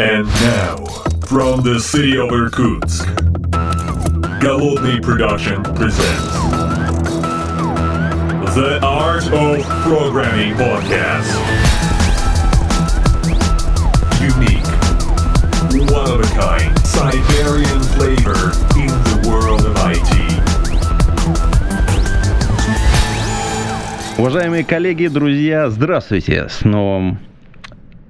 And now, from the city of Irkutsk, Голодный Production presents The Art of Programming Podcast. Unique, one of a kind, Siberian flavor in the world of IT. Уважаемые коллеги, друзья, здравствуйте! С новым,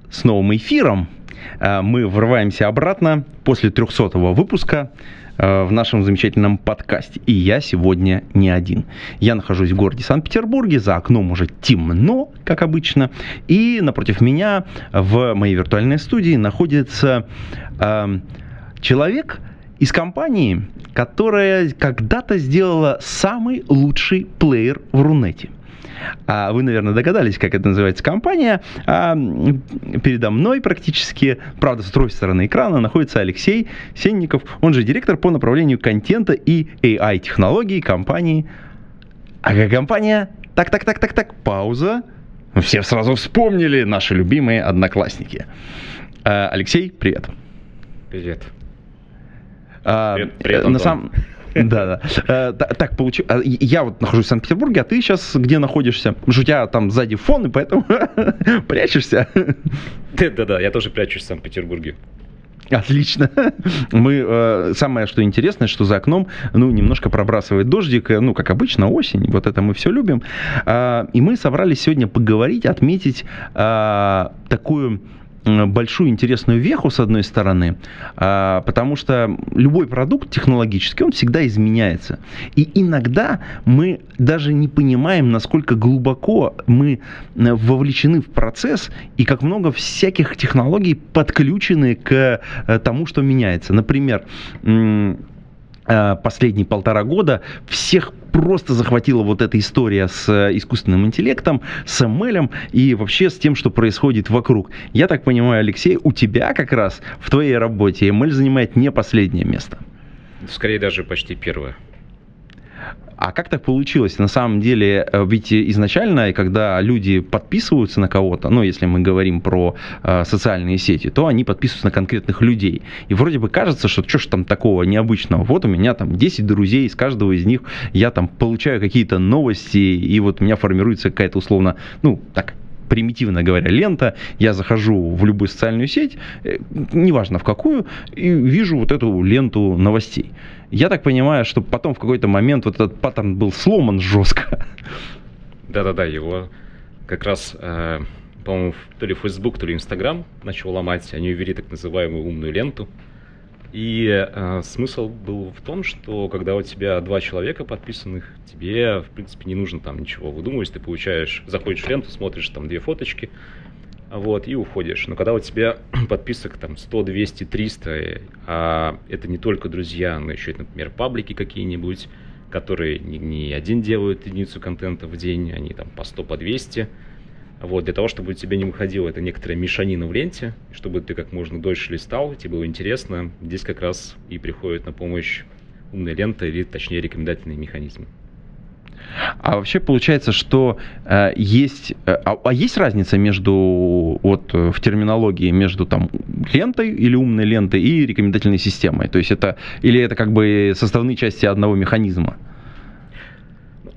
с новым эфиром э, мы врываемся обратно после 300 выпуска э, в нашем замечательном подкасте. И я сегодня не один. Я нахожусь в городе Санкт-Петербурге, за окном уже темно, как обычно. И напротив меня в моей виртуальной студии находится э, человек из компании, которая когда-то сделала самый лучший плеер в Рунете. А вы, наверное, догадались, как это называется компания. А, передо мной практически, правда, с другой стороны экрана, находится Алексей Сенников, он же директор по направлению контента и AI-технологий компании. А компания? Так, так, так, так, так, пауза. Все сразу вспомнили наши любимые одноклассники. А, Алексей, привет. Привет. А, Привет, привет, на Антон. Да, да. Э, та- Так получилось. Я вот нахожусь в Санкт-Петербурге, а ты сейчас где находишься? Потому что у тебя там сзади фон, и поэтому прячешься. Да-да, я тоже прячусь в Санкт-Петербурге. Отлично. Мы э, самое, что интересное, что за окном, ну, немножко пробрасывает дождик, э, ну, как обычно, осень, вот это мы все любим. А, и мы собрались сегодня поговорить, отметить а, такую большую интересную веху, с одной стороны, а, потому что любой продукт технологический, он всегда изменяется. И иногда мы даже не понимаем, насколько глубоко мы э, вовлечены в процесс и как много всяких технологий подключены к э, тому, что меняется. Например, последние полтора года всех просто захватила вот эта история с э, искусственным интеллектом, с ML и вообще с тем, что происходит вокруг. Я так понимаю, Алексей, у тебя как раз в твоей работе ML занимает не последнее место. Скорее даже почти первое. А как так получилось? На самом деле, э, ведь изначально, когда люди подписываются на кого-то, ну, если мы говорим про э, социальные сети, то они подписываются на конкретных людей. И вроде бы кажется, что что ж там такого необычного? Вот у меня там 10 друзей, из каждого из них я там получаю какие-то новости, и вот у меня формируется какая-то условно, ну, так, примитивно говоря, лента, я захожу в любую социальную сеть, э, неважно в какую, и вижу вот эту ленту новостей. Я так понимаю, что потом в какой-то момент вот этот паттерн был сломан жестко. Да-да-да, его как раз, э, по-моему, то ли Facebook, то ли Instagram начал ломать. Они ввели так называемую умную ленту. И э, смысл был в том, что когда у тебя два человека подписанных, тебе, в принципе, не нужно там ничего выдумывать. Ты получаешь, заходишь в ленту, смотришь там две фоточки, вот, и уходишь. Но когда у тебя подписок там 100, 200, 300, а это не только друзья, но еще, например, паблики какие-нибудь, которые не, не один делают единицу контента в день, они там по 100, по 200. Вот, для того, чтобы у тебя не выходила эта некоторая мешанина в ленте, чтобы ты как можно дольше листал, тебе было интересно, здесь как раз и приходит на помощь умная лента, или точнее рекомендательные механизмы. А вообще получается, что э, есть, э, а, а есть разница между вот в терминологии между там лентой или умной лентой и рекомендательной системой? То есть это или это как бы составные части одного механизма?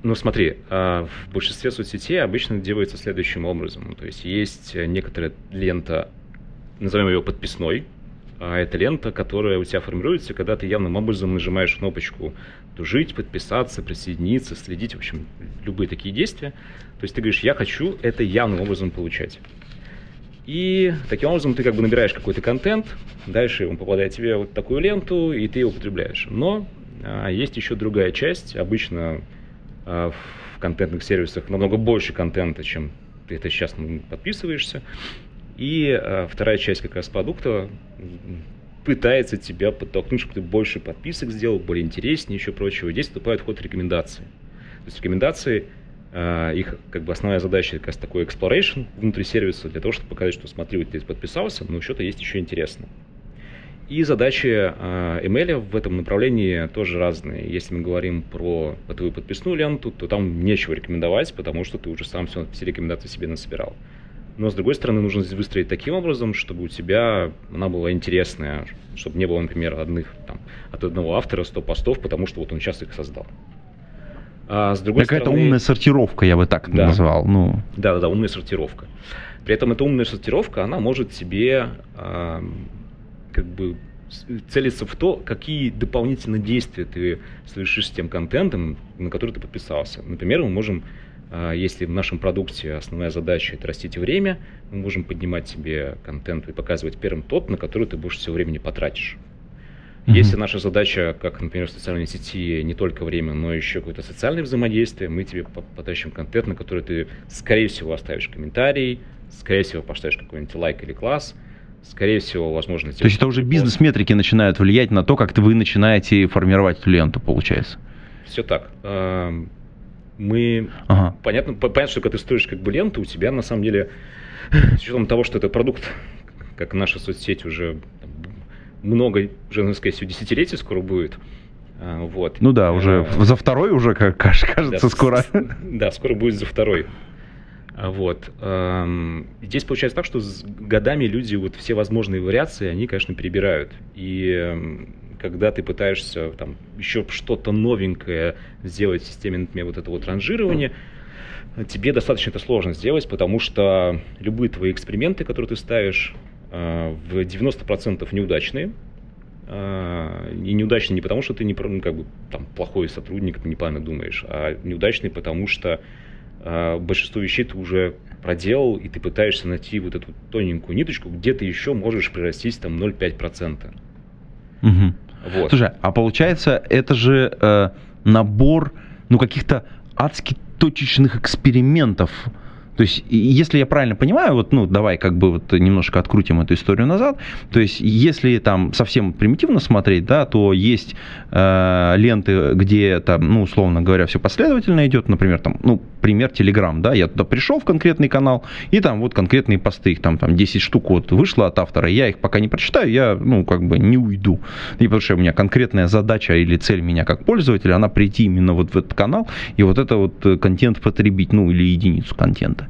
Ну смотри, а, в большинстве соцсетей обычно делается следующим образом. То есть есть э, некоторая лента, назовем ее подписной, а это лента, которая у тебя формируется, когда ты явным образом нажимаешь кнопочку «Дружить», «Подписаться», «Присоединиться», «Следить», в общем, любые такие действия. То есть ты говоришь «Я хочу это явным образом получать». И таким образом ты как бы набираешь какой-то контент, дальше он попадает тебе вот такую ленту, и ты его употребляешь. Но а, есть еще другая часть. Обычно в контентных сервисах намного больше контента, чем ты это сейчас подписываешься. И а, вторая часть как раз продукта пытается тебя подтолкнуть, чтобы ты больше подписок сделал, более интереснее, еще прочего. Здесь вступает ход рекомендации. То есть рекомендации, а, их как бы основная задача как раз такой exploration внутри сервиса, для того, чтобы показать, что смотри, вот ты подписался, но что-то есть еще интересно. И задачи э, ML в этом направлении тоже разные. Если мы говорим про твою подписную ленту, то там нечего рекомендовать, потому что ты уже сам все, все рекомендации себе насобирал. но с другой стороны нужно выстроить таким образом, чтобы у тебя она была интересная, чтобы не было, например, одних там, от одного автора 100 постов, потому что вот он сейчас их создал. А с другой Какая-то стороны... умная сортировка, я бы так да. назвал. Ну. Да, да, да, умная сортировка. При этом эта умная сортировка, она может тебе э, как бы целиться в то, какие дополнительные действия ты совершишь с тем контентом, на который ты подписался. Например, мы можем, э, если в нашем продукте основная задача это растить время, мы можем поднимать тебе контент и показывать первым тот, на который ты больше всего времени потратишь. Mm-hmm. Если наша задача, как, например, в социальной сети, не только время, но еще какое-то социальное взаимодействие, мы тебе потащим контент, на который ты, скорее всего, оставишь комментарий, скорее всего, поставишь какой-нибудь лайк или класс, скорее всего, возможно... То есть это уже бизнес-метрики начинают влиять на то, как вы начинаете формировать эту ленту, получается? Все так. Эм, мы... Ага. Понятно, понятно, что когда ты строишь как бы ленту, у тебя на самом деле, с учетом того, что это продукт, как наша соцсеть уже много, уже, надо сказать, десятилетий скоро будет. А, вот. Ну да, уже а, за второй уже, как кажется, да, скоро. Да, скоро будет за второй. А, вот. Здесь получается так, что с годами люди вот все возможные вариации, они, конечно, перебирают. И когда ты пытаешься там еще что-то новенькое сделать в системе, например, вот этого вот ранжирования, тебе достаточно это сложно сделать, потому что любые твои эксперименты, которые ты ставишь, Э, в 90% неудачные. Э, и неудачные не потому, что ты не, ну, как бы, там, плохой сотрудник, неправильно думаешь, а неудачные потому, что большинство вещей ты уже проделал, и ты пытаешься найти вот эту тоненькую ниточку, где ты еще можешь прирастить там 0,5%. Угу. Вот. Слушай, а получается, это же э, набор ну, каких-то адски точечных экспериментов, то есть, если я правильно понимаю, вот, ну, давай как бы вот немножко открутим эту историю назад. То есть, если там совсем примитивно смотреть, да, то есть э, ленты, где там, ну, условно говоря, все последовательно идет, например, там, ну, пример Telegram, да, я туда пришел в конкретный канал, и там вот конкретные посты, их там, там 10 штук вот вышло от автора, я их пока не прочитаю, я, ну, как бы не уйду. И потому что у меня конкретная задача или цель меня как пользователя, она прийти именно вот в этот канал и вот это вот э, контент потребить, ну, или единицу контента.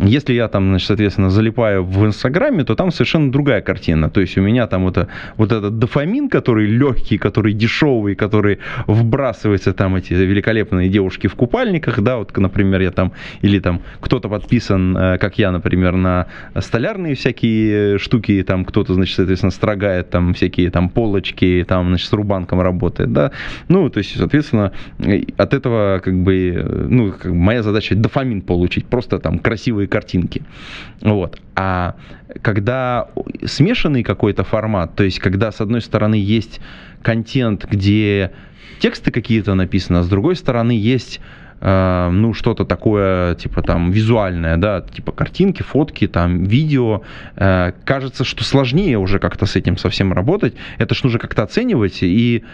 Если я там, значит, соответственно, залипаю в Инстаграме, то там совершенно другая картина. То есть у меня там вот, вот этот дофамин, который легкий, который дешевый, который вбрасывается там эти великолепные девушки в купальниках, да, вот, например, я там, или там кто-то подписан, э, как я, например, на столярные всякие штуки, там кто-то, значит, соответственно, строгает там всякие там полочки, там, значит, с рубанком работает, да. Ну, то есть, соответственно, от этого как бы, ну, как бы моя задача дофамин получить, просто там красивые картинки. Вот. А когда смешанный какой-то формат, то есть когда с одной стороны есть контент, где тексты какие-то написаны, а с другой стороны есть э, ну, что-то такое, типа там визуальное, да, типа картинки, фотки, там, видео. Э, кажется, что сложнее уже как-то с этим совсем работать. Это ж нужно как-то оценивать. И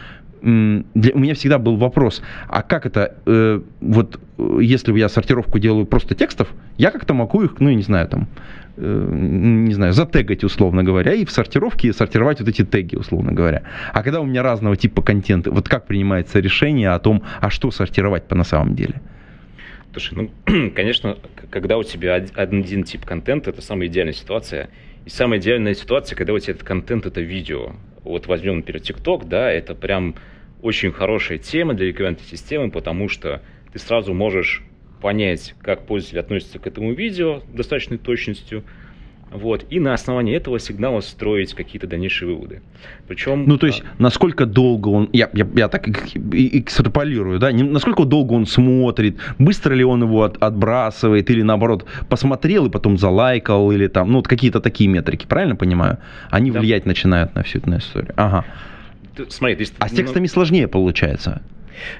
для, у меня всегда был вопрос, а как это, э, вот э, если я сортировку делаю просто текстов, я как-то могу их, ну, я не знаю, там, э, не знаю, затегать, условно говоря, и в сортировке сортировать вот эти теги, условно говоря. А когда у меня разного типа контента, вот как принимается решение о том, а что сортировать по на самом деле? Слушай, ну, конечно, когда у тебя один тип контента, это самая идеальная ситуация. И самая идеальная ситуация, когда у тебя этот контент, это видео. Вот возьмем, например, TikTok, да, это прям очень хорошая тема для рекомендательной системы, потому что ты сразу можешь понять, как пользователь относится к этому видео с достаточной точностью, вот, и на основании этого сигнала строить какие-то дальнейшие выводы. Причем... Ну, то есть, а... насколько долго он, я, я, я так экстраполирую, да, насколько долго он смотрит, быстро ли он его от, отбрасывает, или наоборот, посмотрел и потом залайкал, или там, ну, вот какие-то такие метрики, правильно понимаю? Они да. влиять начинают на всю эту историю. Ага смотри, ты, а с текстами ну, сложнее получается?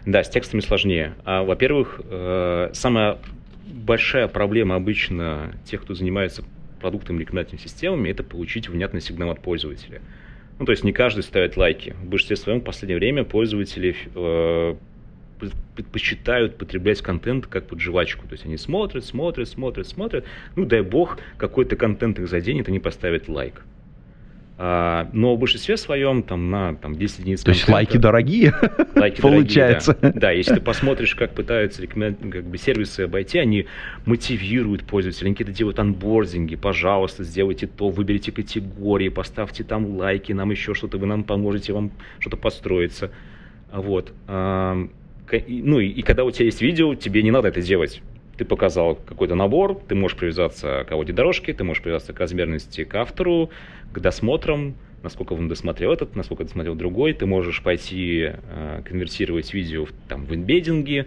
Да, с текстами сложнее. А, во-первых, э, самая большая проблема обычно тех, кто занимается продуктами рекомендательными системами, это получить внятный сигнал от пользователя. Ну, то есть не каждый ставит лайки. В большинстве своем в последнее время пользователи э, предпочитают потреблять контент как под жвачку. То есть они смотрят, смотрят, смотрят, смотрят. Ну, дай бог, какой-то контент их заденет, они поставят лайк. А, но в большинстве своем там на там, 10 единиц То есть лайки дорогие, лайки получается. Дорогие, да. да, если ты посмотришь, как пытаются как бы, сервисы обойти, они мотивируют пользователей, они какие-то делают анбординги, пожалуйста, сделайте то, выберите категории, поставьте там лайки, нам еще что-то, вы нам поможете, вам что-то построиться. Вот. Ну и, и когда у тебя есть видео, тебе не надо это делать ты показал какой-то набор, ты можешь привязаться к аудиодорожке, ты можешь привязаться к размерности к автору, к досмотрам, насколько он досмотрел этот, насколько досмотрел другой. Ты можешь пойти э, конвертировать видео в, там, в имбеддинги,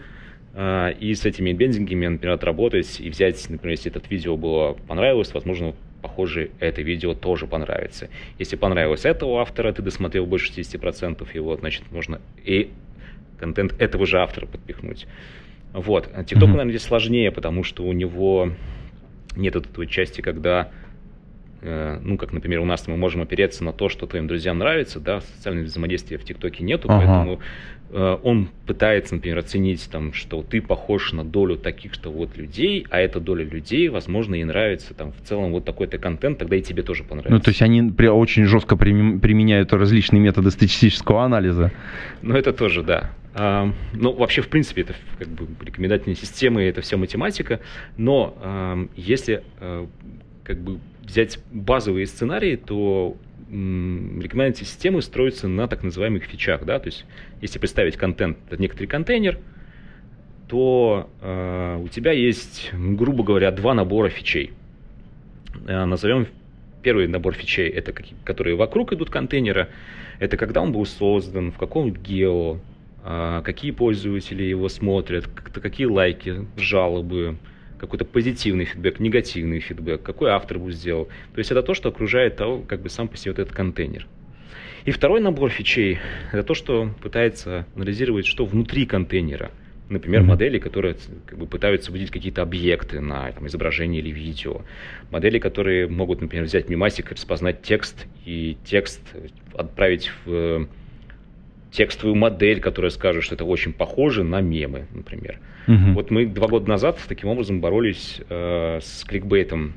э, и с этими имбеддингами, например, отработать и взять, например, если это видео было понравилось, возможно, похоже, это видео тоже понравится. Если понравилось этого автора, ты досмотрел больше 60% его, значит, можно и контент этого же автора подпихнуть. Вот. TikTok, mm-hmm. наверное, здесь сложнее, потому что у него нет вот той части, когда, ну, как, например, у нас мы можем опереться на то, что твоим друзьям нравится, да, социального взаимодействия в ТикТоке нету, ага. поэтому э, он пытается, например, оценить, там, что ты похож на долю таких-то вот людей, а эта доля людей, возможно, ей нравится, там, в целом вот такой-то контент, тогда и тебе тоже понравится. Ну, то есть они очень жестко применяют различные методы статистического анализа. Ну, это тоже, да. А, ну, вообще, в принципе, это как бы рекомендательные системы, это все математика, но а, если а, как бы взять базовые сценарии, то рекомендательные системы строятся на так называемых фичах, да, то есть если представить контент, это некоторый контейнер, то э, у тебя есть, грубо говоря, два набора фичей. Э, назовем первый набор фичей, это какие, которые вокруг идут контейнера, это когда он был создан, в каком гео, а, какие пользователи его смотрят, какие лайки, жалобы, какой-то позитивный фидбэк, негативный фидбэк, какой автор бы сделал. То есть это то, что окружает того, как бы сам по себе вот этот контейнер. И второй набор фичей – это то, что пытается анализировать, что внутри контейнера. Например, mm-hmm. модели, которые как бы, пытаются выделить какие-то объекты на там, изображение или видео. Модели, которые могут, например, взять мимасик, распознать текст и текст отправить в текстовую модель, которая скажет, что это очень похоже на мемы, например. Угу. Вот мы два года назад таким образом боролись э, с кликбейтом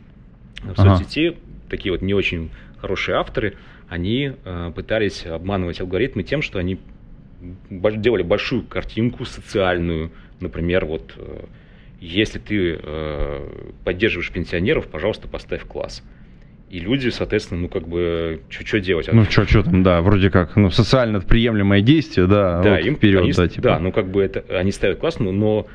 в ага. соцсети. Такие вот не очень хорошие авторы, они э, пытались обманывать алгоритмы тем, что они делали большую картинку социальную, например, вот э, если ты э, поддерживаешь пенсионеров, пожалуйста, поставь класс. И люди, соответственно, ну как бы, что делать? Ну что, что там, да, вроде как, ну социально приемлемое действие, да, да вот им вперед, они, да, типа. Да, ну как бы это, они ставят классно, но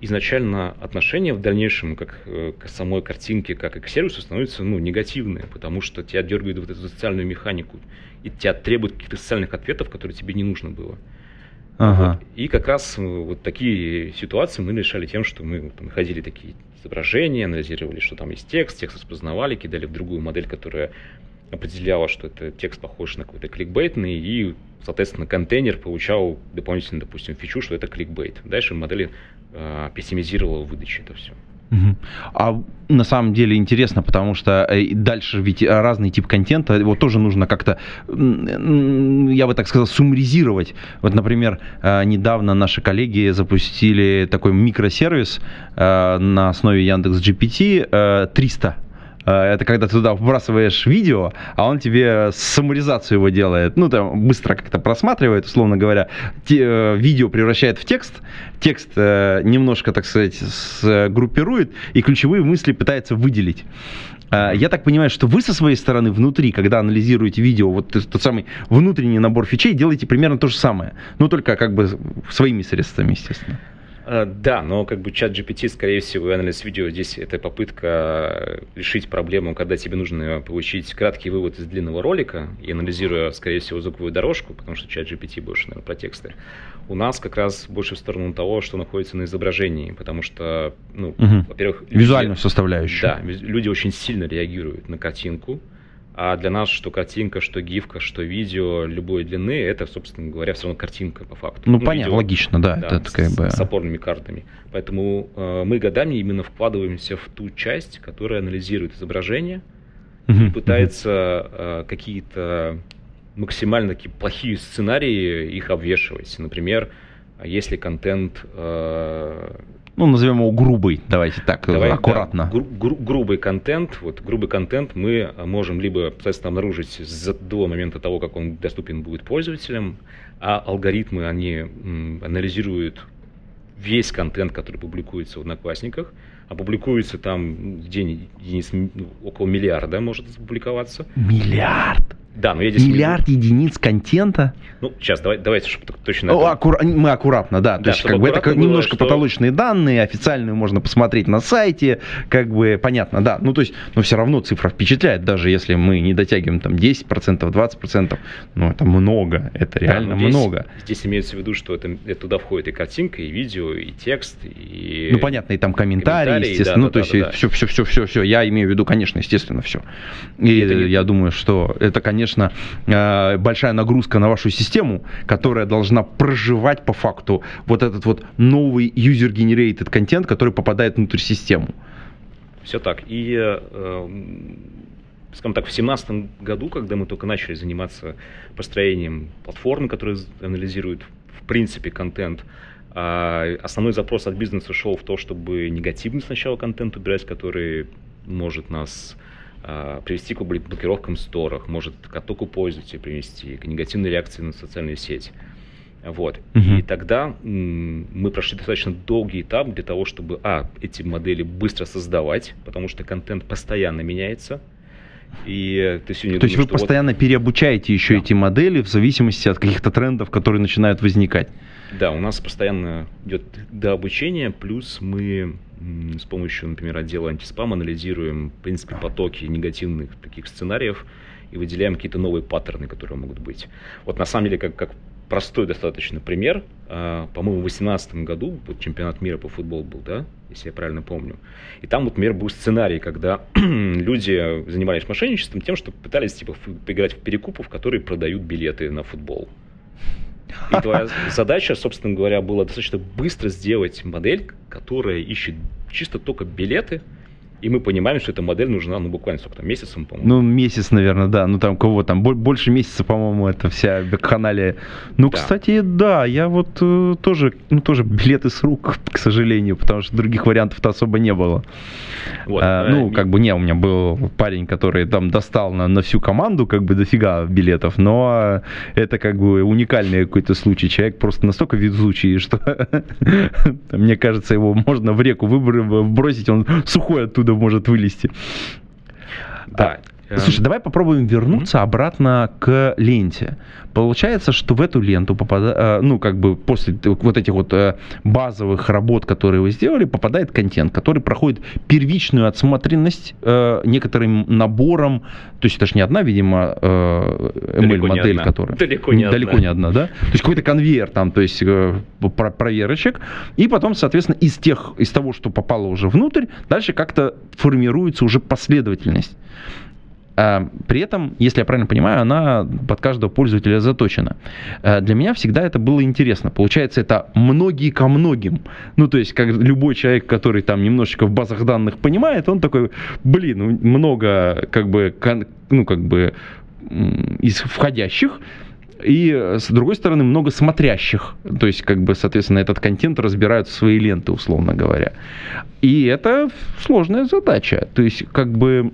изначально отношение в дальнейшем как э, к самой картинке, как и к сервису становится ну, негативное, потому что тебя дергают вот эту социальную механику, и тебя требуют каких-то социальных ответов, которые тебе не нужно было. Ага. Вот. И как раз э, вот такие ситуации мы решали тем, что мы там, находили такие изображения, анализировали, что там есть текст, текст распознавали, кидали в другую модель, которая определяла, что это текст похож на какой-то кликбейтный, и, соответственно, контейнер получал дополнительно, допустим, фичу, что это кликбейт. Дальше модель э, пессимизировала выдачу это все. А на самом деле интересно, потому что э, дальше ведь разный тип контента, его тоже нужно как-то, я бы так сказал, суммаризировать. Вот, например, э, недавно наши коллеги запустили такой микросервис э, на основе Яндекс GPT 300 Э, это когда ты туда вбрасываешь видео, а он тебе саморизацию его делает. Ну, там быстро как-то просматривает, условно говоря. Те, э, видео превращает в текст, текст э, немножко, так сказать, сгруппирует и ключевые мысли пытается выделить. Я так понимаю, что вы со своей стороны внутри, когда анализируете видео, вот тот самый внутренний набор фичей, делаете примерно то же самое, но только как бы своими средствами, естественно. Э, да, но как бы чат GPT, скорее всего, и анализ видео здесь это попытка решить проблему, когда тебе нужно получить краткий вывод из длинного ролика, и анализируя, скорее всего, звуковую дорожку, потому что чат GPT больше, наверное, про тексты. У нас как раз больше в сторону того, что находится на изображении, потому что, ну, угу. во-первых... Визуальную составляющую. Да, люди очень сильно реагируют на картинку, а для нас что картинка, что гифка, что видео любой длины, это, собственно говоря, все равно картинка по факту. Ну, ну понятно, видео, логично, да, да это как бы... С опорными картами. Поэтому э, мы годами именно вкладываемся в ту часть, которая анализирует изображение uh-huh, и пытается uh-huh. э, какие-то максимально такие плохие сценарии их обвешивать. Например, если контент э, ну, назовем его грубый, давайте так, Давай, аккуратно. Да, гру- гру- грубый контент, вот грубый контент мы можем либо, соответственно, обнаружить за, до момента того, как он доступен будет пользователям, а алгоритмы, они м, анализируют весь контент, который публикуется в Одноклассниках, а публикуется там в день единиц, ну, около миллиарда может публиковаться. Миллиард. Да, но я здесь... Миллиард единиц контента. Ну, сейчас, давай, давайте, чтобы точно... О, аккура- Мы аккуратно, да. Да, То есть, как бы это было, немножко что- потолочные данные, официальные можно посмотреть на сайте, как бы понятно, да. Ну, то есть, но все равно цифра впечатляет, даже если мы не дотягиваем там 10%, 20%, ну, это много, это Да, реально но здесь- много. Здесь имеется в виду, что это, это туда входит и картинка, и видео, и текст, и... Ну, понятно, и там комментарии, комментарии, естественно. да, ну, да, то есть, да, да. все, все, все, все, все. Я имею в виду, конечно, естественно, все. И Это я думаю, что это, конечно, э, большая нагрузка на вашу систему, которая должна проживать по факту вот этот вот новый user-generated контент, который попадает внутрь системы. Все так. И, э, скажем так, в 2017 году, когда мы только начали заниматься построением платформы, которая анализирует, в принципе, контент, основной запрос от бизнеса шел в то, чтобы негативный сначала контент убирать, который может нас а, привести к бл- блокировкам в сторах, может к оттоку пользователей привести, к негативной реакции на социальную сеть. Вот. Мгм. И тогда мы прошли достаточно долгий этап для того, чтобы, а, эти модели быстро создавать, потому что контент постоянно меняется. И ты сегодня То есть вы думаешь, что вот- постоянно переобучаете еще Да. эти модели в зависимости от каких-то трендов, которые начинают возникать. Да, у нас постоянно идет дообучение, плюс мы с помощью, например, отдела антиспам анализируем, в принципе, потоки негативных таких сценариев и выделяем какие-то новые паттерны, которые могут быть. Вот на самом деле, как, как простой достаточно пример, а, по-моему, в 2018 году вот чемпионат мира по футболу был, да, если я правильно помню. И там, вот, например, был сценарий, когда люди занимались мошенничеством тем, что пытались типа поиграть в перекупов, которые продают билеты на футбол. И твоя задача, собственно говоря, была достаточно быстро сделать модель, которая ищет чисто только билеты, и мы понимаем, что эта модель нужна, ну, буквально сколько там, месяцем, по-моему. Ну, месяц, наверное, да. Ну, там кого там, бо- больше месяца, по-моему, это вся бекханалия. Ну, Да. кстати, да, я вот э, тоже, ну, тоже билеты с рук, к сожалению, потому что других вариантов-то особо не было. Вот, А, э, ну, как бы не, у меня был парень, который там достал на, на всю команду, как бы дофига билетов, но это как бы уникальный какой-то случай. Человек просто настолько везучий, что мне кажется, его можно в реку выбр- бросить, он сухой оттуда может вылезти. Да. Э, Слушай, давай попробуем вернуться обратно к ленте. Получается, что в эту ленту попадает, ну, как бы после вот этих вот э, базовых работ, которые вы сделали, попадает контент, который проходит первичную отсмотренность э, некоторым набором, то есть это же не одна, видимо, э, ML-модель, которая... Далеко не Далеко одна. не одна, да? То есть какой-то конвейер там, то есть э, про- проверочек, и потом, соответственно, из тех, из того, что попало уже внутрь, дальше как-то формируется уже последовательность. А, При этом, если я правильно понимаю, она под каждого пользователя заточена. А, Для меня всегда это было интересно. Получается, это многие ко многим. Ну, то есть, как любой человек, который там немножечко в базах данных понимает, он такой, блин, ну, много как бы, ну, как бы из входящих, и с другой стороны много смотрящих, то есть как бы соответственно этот контент разбирают в свои ленты условно говоря, и это сложная задача, то есть как бы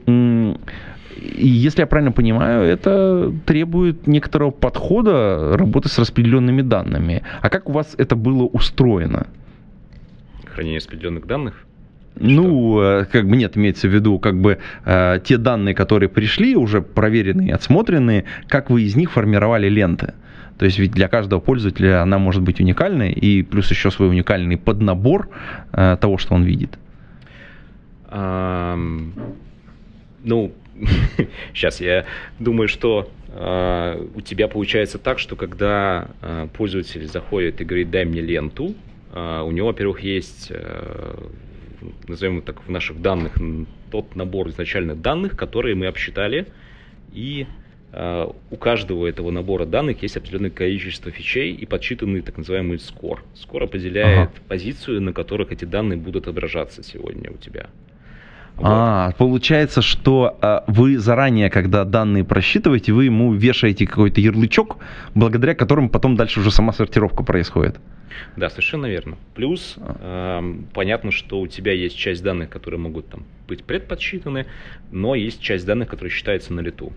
и если я правильно понимаю, это требует некоторого подхода работы с распределенными данными. А как у вас это было устроено? Хранение распределенных данных. Ну, э, как бы нет, имеется в виду, как бы э, те данные, которые пришли, уже проверенные, отсмотренные, как вы из них формировали ленты. То есть ведь для каждого пользователя она может быть уникальной, и плюс еще свой уникальный поднабор э, того, что он видит. Ам, Ну, сейчас я думаю, что а, у тебя получается так, что когда а, пользователь заходит и говорит, дай мне ленту, а, у него, во-первых, есть, э, назовем так, в наших данных тот набор изначальных данных, которые мы обсчитали, и у каждого этого набора данных есть определенное количество фичей и подсчитанный так называемый скор. Скор определяет Ага. позицию, на которых эти данные будут отображаться сегодня у тебя. Вот. А, получается, что а, вы заранее, когда данные просчитываете, вы ему вешаете какой-то ярлычок, благодаря которому потом дальше уже сама сортировка происходит. Да, совершенно верно. Плюс э, понятно, что у тебя есть часть данных, которые могут там, быть предподсчитаны, но есть часть данных, которые считаются на лету.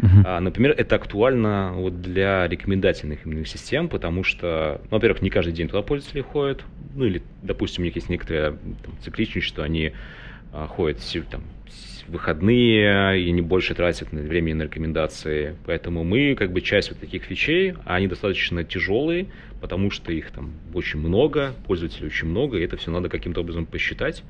Uh-huh. Например, это актуально вот для рекомендательных именных систем, потому что, ну, во-первых, не каждый день туда пользователи ходят, ну или, допустим, у них есть некоторые там, цикличность, что они ходят там, в выходные и не больше тратят времени на рекомендации. Поэтому мы как бы часть вот таких фичей, а они достаточно тяжелые, потому что их там очень много, пользователей очень много, и это все надо каким-то образом посчитать.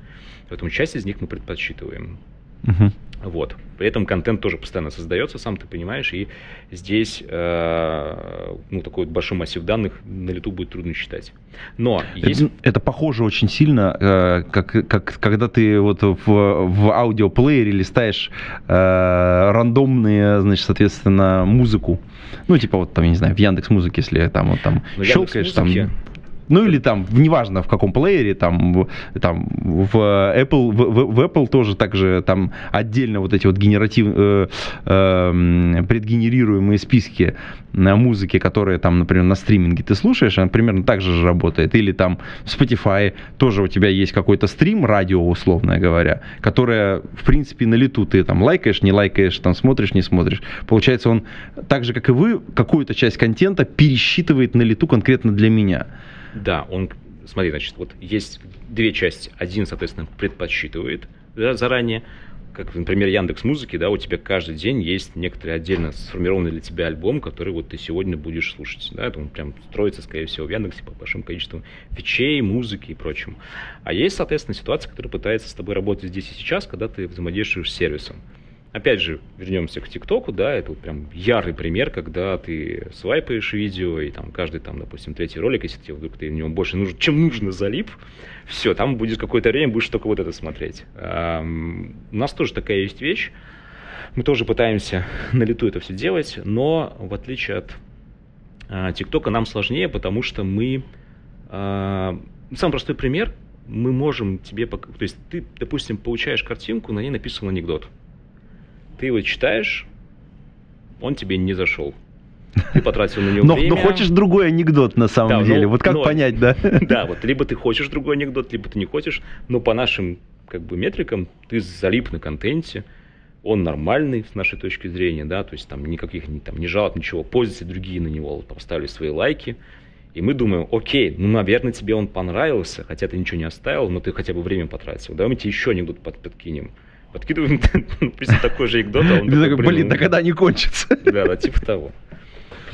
Поэтому часть из них мы предпочитываем. Uh-huh. Вот. При этом контент тоже постоянно создается, сам ты понимаешь, и здесь э, ну, такой вот большой массив данных на лету будет трудно считать. Но есть... это, это похоже очень сильно, э, как, как когда ты вот в, в аудиоплеере листаешь э, рандомные, значит, соответственно, музыку. Ну, типа вот там, я не знаю, в Яндекс Музыке, если там вот там Но щелкаешь, там ну или там, неважно в каком плеере, там, там в Apple, в, в Apple тоже также там отдельно вот эти вот генератив, э, э, предгенерируемые списки на музыке, которые там, например, на стриминге ты слушаешь, она примерно так же работает. Или там в Spotify тоже у тебя есть какой-то стрим, радио, условно говоря, которое, в принципе, на лету ты там лайкаешь, не лайкаешь, там смотришь, не смотришь. Получается, он так же, как и вы, какую-то часть контента пересчитывает на лету конкретно для меня. Да, он, смотри, значит, вот есть две части. Один, соответственно, предподсчитывает да, заранее, как, например, Яндекс Музыки, да, у тебя каждый день есть некоторый отдельно сформированный для тебя альбом, который вот ты сегодня будешь слушать, да, это он прям строится, скорее всего, в Яндексе по большому количеству фичей, музыки и прочему. А есть, соответственно, ситуация, которая пытается с тобой работать здесь и сейчас, когда ты взаимодействуешь с сервисом. Опять же, вернемся к ТикТоку, да, это вот прям ярый пример, когда ты свайпаешь видео, и там каждый, там, допустим, третий ролик, если тебе вдруг ты в него больше нужен, чем нужно залип, все, там будет какое-то время, будешь только вот это смотреть. А, у нас тоже такая есть вещь, мы тоже пытаемся на лету это все делать, но в отличие от а, ТикТока нам сложнее, потому что мы... А, самый простой пример, мы можем тебе... То есть ты, допустим, получаешь картинку, на ней написан анекдот ты его читаешь, он тебе не зашел. Ты потратил на него но, время. Но хочешь другой анекдот на самом да, деле. Ну, вот как но, понять, да? Да, вот либо ты хочешь другой анекдот, либо ты не хочешь, но по нашим как бы метрикам ты залип на контенте, он нормальный с нашей точки зрения, да, то есть там никаких не, там, не жалоб, ничего, пользователи другие на него поставили свои лайки, и мы думаем, окей, ну, наверное, тебе он понравился, хотя ты ничего не оставил, но ты хотя бы время потратил, давай мы тебе еще анекдот под, подкинем подкидываем приблизительно такой же анекдот, а он такой, блин, да когда они кончатся? Да, да, типа того.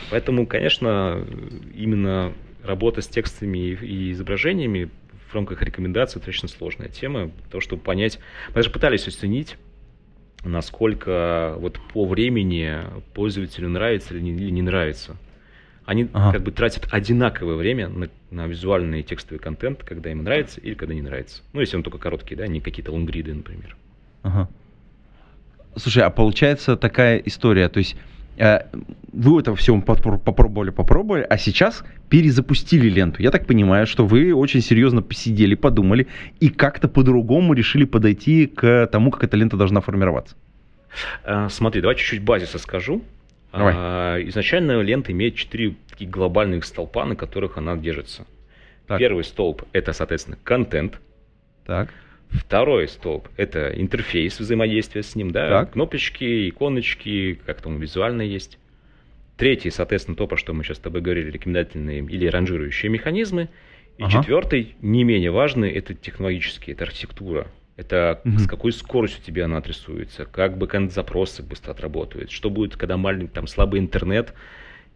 Поэтому, конечно, именно работа с текстами и изображениями в рамках рекомендаций это очень сложная тема, то, чтобы понять. Мы даже пытались оценить, насколько вот по времени пользователю нравится или не, или не нравится. Они ага. как бы тратят одинаковое время на, на визуальный и текстовый контент, когда им нравится или когда не нравится. Ну, если он только короткий, да, не какие-то лонгриды, например. Ага. Слушай, а получается такая история, то есть э, вы это все попробовали, попробовали, а сейчас перезапустили ленту. Я так понимаю, что вы очень серьезно посидели, подумали и как-то по-другому решили подойти к тому, как эта лента должна формироваться. А, смотри, давай чуть-чуть базиса скажу. Давай. А, изначально лента имеет четыре таких глобальных столпа, на которых она держится. Так. Первый столб это, соответственно, контент. Так. Второй столб – это интерфейс взаимодействия с ним, да, так. кнопочки, иконочки, как там визуально есть. Третий, соответственно, то, про что мы сейчас с тобой говорили, рекомендательные или ранжирующие механизмы. И ага. четвертый, не менее важный, это технологический, это архитектура. Это угу. с какой скоростью тебе она отрисуется, как бы запросы быстро отработают, что будет, когда маленький, там слабый интернет,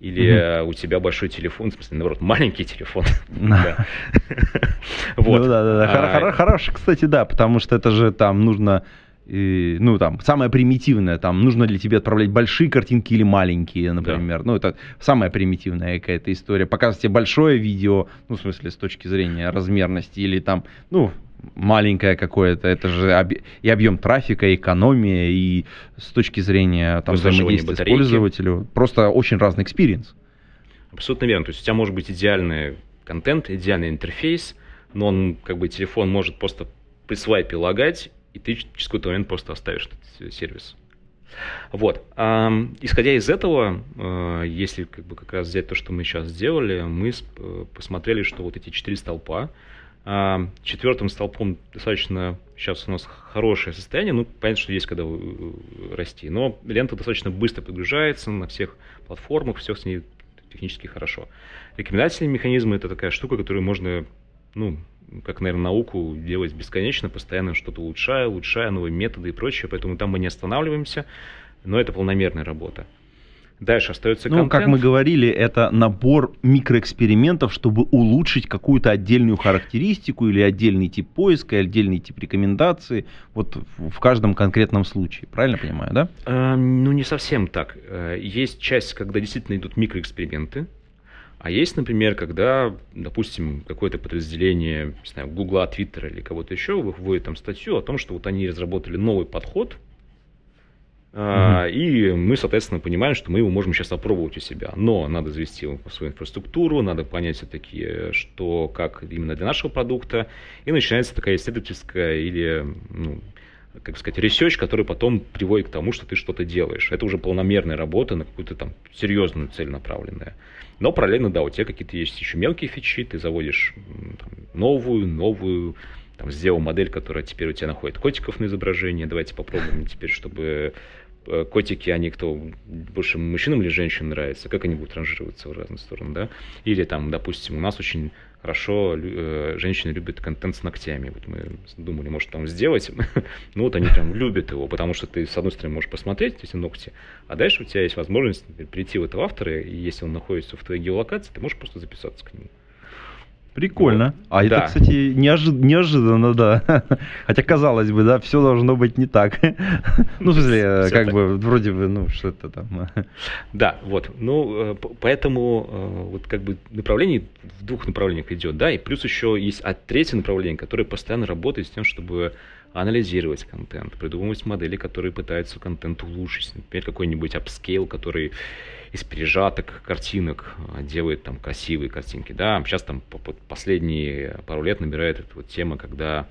или угу. у тебя большой телефон, в смысле, наоборот, маленький телефон. Вот. Ну да, да, да. А, хороший, кстати, да, потому что это же там нужно и, ну, там, самое примитивное, там, нужно ли тебе отправлять большие картинки или маленькие, например. Да. Ну, это самая примитивная какая-то история. Показывать тебе большое видео, ну, в смысле, с точки зрения размерности, или там, ну, маленькое какое-то, это же об... и объем трафика, и экономия, и с точки зрения там, взаимодействия с пользователем. Просто очень разный experience. Абсолютно верно. То есть у тебя может быть идеальный контент, идеальный интерфейс, но он, как бы, телефон может просто при свайпе лагать, и ты через какой-то момент просто оставишь этот сервис. Вот. А, исходя из этого, а, если как, бы как раз взять то, что мы сейчас сделали, мы э, посмотрели, что вот эти четыре столпа, четвертым столпом достаточно сейчас у нас хорошее состояние. Ну, понятно, что есть когда э, расти. Но лента достаточно быстро подгружается на всех платформах, все с ней технически хорошо. Рекомендательные механизмы это такая штука, которую можно, ну, как, наверное, науку делать бесконечно, постоянно что-то улучшая, улучшая новые методы и прочее, поэтому там мы не останавливаемся, но это полномерная работа. Дальше остается ну, контент. как мы говорили, это набор микроэкспериментов, чтобы улучшить какую-то отдельную характеристику или отдельный тип поиска, или отдельный тип рекомендации, вот в каждом конкретном случае. Правильно понимаю, да? А, ну, не совсем так. Э, есть часть, когда действительно идут микроэксперименты, а есть, например, когда, допустим, какое-то подразделение, не знаю, Гугла, Твиттера или кого-то еще выводит там статью о том, что вот они разработали новый подход, Uh-huh. И мы, соответственно, понимаем, что мы его можем сейчас опробовать у себя. Но надо завести его в свою инфраструктуру, надо понять все-таки, что, как именно для нашего продукта. И начинается такая исследовательская или, ну, как сказать, research, который потом приводит к тому, что ты что-то делаешь. Это уже полномерная работа на какую-то там серьезную цель направленная. Но параллельно, да, у тебя какие-то есть еще мелкие фичи, ты заводишь там, новую, новую, там, сделал модель, которая теперь у тебя находит котиков на изображение. Давайте попробуем теперь, чтобы э, котики, они кто больше мужчинам или женщинам нравятся, как они будут ранжироваться в разные стороны, да? Или там, допустим, у нас очень хорошо э, женщины любят контент с ногтями. Вот мы думали, может, там сделать. ну вот они прям любят его, потому что ты, с одной стороны, можешь посмотреть эти ногти, а дальше у тебя есть возможность прийти в этого автора, и если он находится в твоей геолокации, ты можешь просто записаться к нему. Прикольно. А да. это, кстати, неожи- неожиданно, да. Хотя, казалось бы, да, все должно быть не так. ну, в смысле, все как так. бы, вроде бы, ну, что это там. да, вот. Ну, э, поэтому э, вот как бы направлений в двух направлениях идет, да, и плюс еще есть а третье направление, которое постоянно работает с тем, чтобы анализировать контент, придумывать модели, которые пытаются контент улучшить. Например, какой-нибудь upscale, который из пережаток картинок а, делает там красивые картинки, да, сейчас там последние пару лет набирает эта вот тема, когда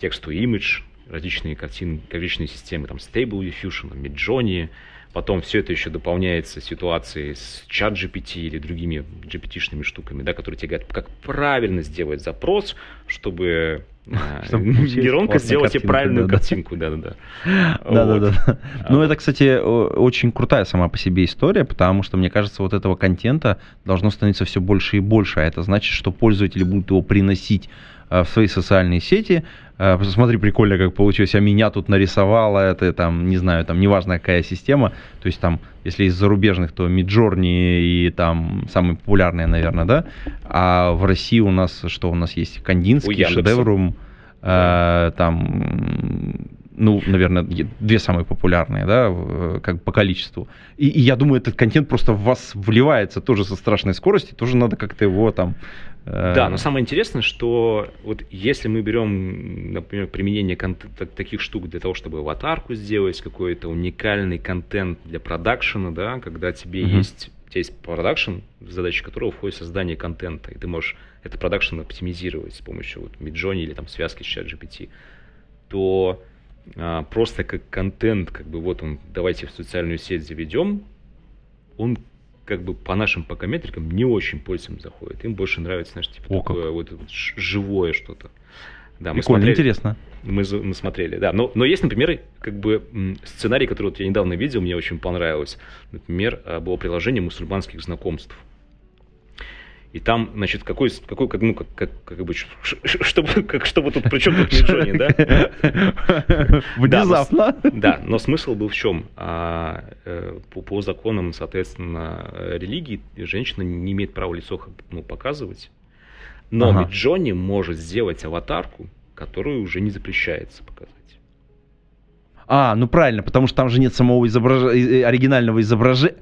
text to image, различные картины, различные системы, там Stable Diffusion, Midjourney, потом все это еще дополняется ситуацией с чат GPT или другими GPT-шными штуками, да, которые тебе говорят, как правильно сделать запрос, чтобы Нейронка сделала тебе правильную картинку, да-да-да. Да-да-да. Ну, это, кстати, очень крутая сама по себе история, потому что, мне кажется, вот этого контента должно становиться все больше и больше, а это значит, что пользователи будут его приносить в свои социальные сети. Э, посмотри, прикольно, как получилось. А меня тут нарисовала, это там, не знаю, там, неважно какая система. То есть там, если из зарубежных, то Midjourney и там самые популярные, наверное, да. А в России у нас, что у нас есть? Кандинский, Шедеврум, э, там ну, наверное, две самые популярные, да, как по количеству. И, и я думаю, этот контент просто в вас вливается тоже со страшной скоростью, тоже надо как-то его там Э, да, но самое интересное, что вот если мы берем, например, применение таких штук для того, чтобы аватарку сделать, какой-то уникальный контент для продакшена, да, когда тебе mm-hmm. есть, у тебя есть продакшн, задача которого входит создание контента, и ты можешь это продакшн оптимизировать с помощью вот Midjourney или там связки с ChatGPT, то а, просто как контент, как бы вот он, давайте в социальную сеть заведем, он как бы по нашим пока метрикам не очень пользователям заходит. Им больше нравится, знаешь, типа О, такое вот, вот живое что-то. Да, мы Прикольно, смотрели, интересно. Мы, мы смотрели, да. Но, но есть, например, как бы сценарий, который вот я недавно видел, мне очень понравилось. Например, а, было приложение мусульманских знакомств. И там, значит, какой, какой как, ну, как, как, как бы, чтобы, как, чтобы тут, при чем тут Миджони, да? Внезапно. Да, но, смысл был в чем? А, э, по, законам, соответственно, религии женщина не имеет права лицо ну, показывать, но ага. Миджони может сделать аватарку, которую уже не запрещается показать. А, ну правильно, потому что там же нет самого изображ... оригинального изображения.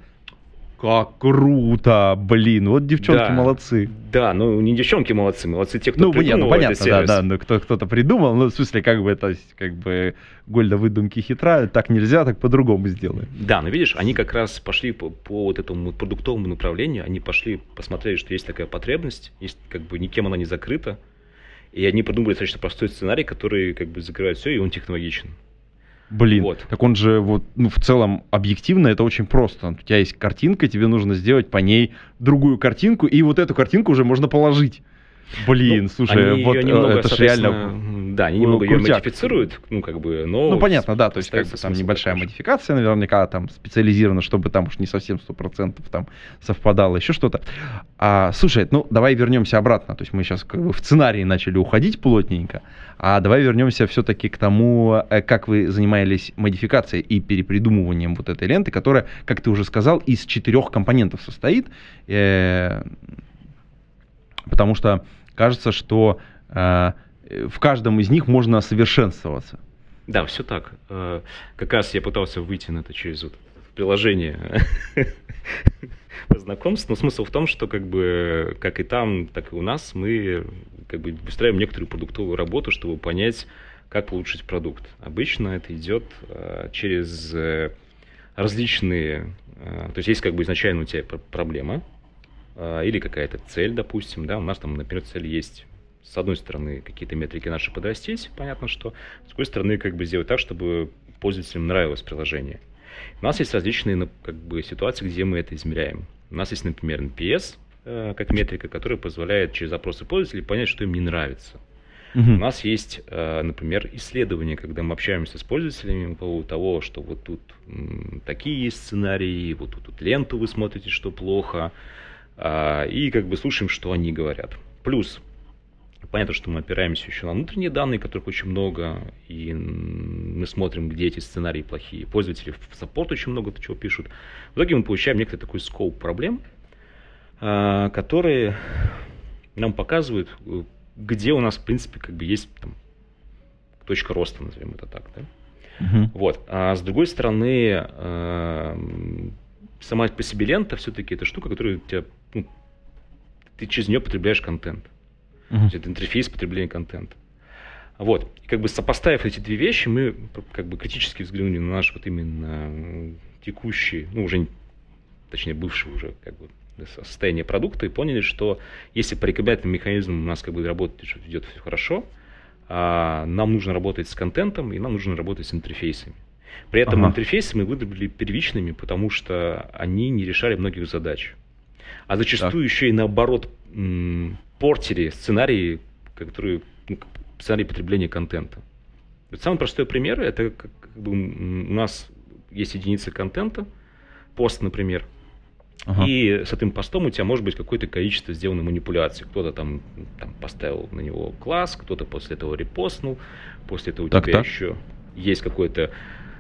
Как круто, блин, вот девчонки да, молодцы. Да, ну не девчонки молодцы, молодцы те, кто ну, придумал ну, понятно, этот да, да, ну кто, кто-то придумал, ну в смысле как бы это, как бы Гольда выдумки хитра, так нельзя, так по-другому сделаем. Да, но видишь, они как раз пошли по, по вот этому продуктовому направлению, они пошли, посмотрели, что есть такая потребность, есть как бы никем она не закрыта, И они придумали достаточно простой сценарий, который как бы закрывает все, и он технологичен. Блин, вот. так он же вот, ну, в целом объективно это очень просто. У тебя есть картинка, тебе нужно сделать по ней другую картинку, и вот эту картинку уже можно положить. Блин, ну, слушай, они вот ее немного, это же реально... Да, они немного ее модифицируют, ну, как бы, но... Ну, понятно, да, то есть, как бы, там небольшая такой. модификация, наверняка, там, специализирована, чтобы там уж не совсем 100% там совпадало, еще что-то. А, слушай, ну, давай вернемся обратно, то есть мы сейчас как бы в сценарии начали уходить плотненько, а давай вернемся все-таки к тому, э, как вы занимались модификацией и перепридумыванием вот этой ленты, которая, как ты уже сказал, из четырех компонентов состоит, э, потому что кажется, что э, в каждом из них можно совершенствоваться. Да, все так. Э, как раз я пытался выйти на это через вот приложение по знакомству. Но смысл в том, что как бы как и там, так и у нас мы как бы выстраиваем некоторую продуктовую работу, чтобы понять, как улучшить продукт. Обычно это идет э, через э, различные... То есть есть как бы изначально у тебя проблема, или какая-то цель, допустим, да, у нас там, например, цель есть с одной стороны какие-то метрики наши подрастить, понятно что, с другой стороны как бы сделать так, чтобы пользователям нравилось приложение. У нас есть различные как бы, ситуации, где мы это измеряем. У нас есть, например, NPS э, как метрика, которая позволяет через запросы пользователей понять, что им не нравится. Uh-huh. У нас есть, э, например, исследования, когда мы общаемся с пользователями по поводу того, что вот тут такие есть сценарии, вот тут, тут ленту вы смотрите, что плохо, а, и как бы слушаем, что они говорят. Плюс, понятно, что мы опираемся еще на внутренние данные, которых очень много, и мы смотрим, где эти сценарии плохие. Пользователи в саппорт очень много чего пишут. В итоге мы получаем некоторый такой скоп проблем, а, которые нам показывают, где у нас, в принципе, как бы есть там, точка роста, назовем это так. Да? Uh-huh. Вот. А с другой стороны, а, сама по себе лента все-таки это штука, которая у тебя ну, ты через нее потребляешь контент. Uh-huh. То есть это интерфейс потребления контента. Вот. И как бы сопоставив эти две вещи, мы как бы критически взглянули на наш вот именно текущий, ну уже, точнее бывший уже как бы состояние продукта и поняли, что если по рекомендательным механизмам у нас как бы работает, идет все хорошо, а нам нужно работать с контентом и нам нужно работать с интерфейсами. При этом ага. интерфейсы мы выбрали первичными, потому что они не решали многих задач а зачастую так. еще и наоборот портили сценарии, которые ну, сценарии потребления контента. Самый простой пример это как, бы у нас есть единица контента, пост, например, Ага. И с этим постом у тебя может быть какое-то количество сделано манипуляций. Кто-то там, там поставил на него класс, кто-то после этого репостнул, после этого у так, тебя так. еще есть какой-то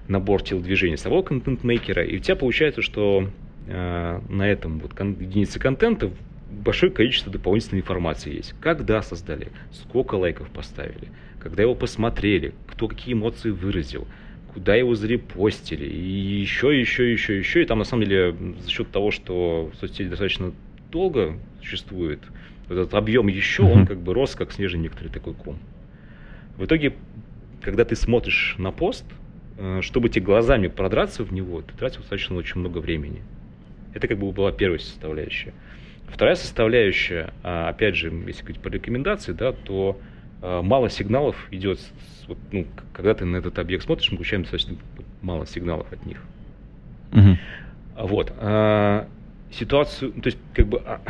набор телодвижений самого контент-мейкера, и у тебя получается, что Э, на этом вот кон- единице контента большое количество дополнительной информации есть. Когда создали, сколько лайков поставили, когда его посмотрели, кто какие эмоции выразил, куда его зарепостили, и еще, еще, еще, еще. И там, на самом деле, за счет того, что соцсети достаточно долго существует, этот объем еще, mm-hmm. он как бы рос, как снежный некоторый такой ком. В итоге, когда ты смотришь на пост, чтобы тебе глазами продраться в него, ты тратил достаточно очень много времени. Это как бы была первая составляющая. Вторая составляющая, а, опять же, если говорить по рекомендации, да, то а, мало сигналов идет, вот, ну, когда ты на этот объект смотришь, мы получаем достаточно мало сигналов от них. Угу. Вот. А, ситуацию, то есть, как бы, а,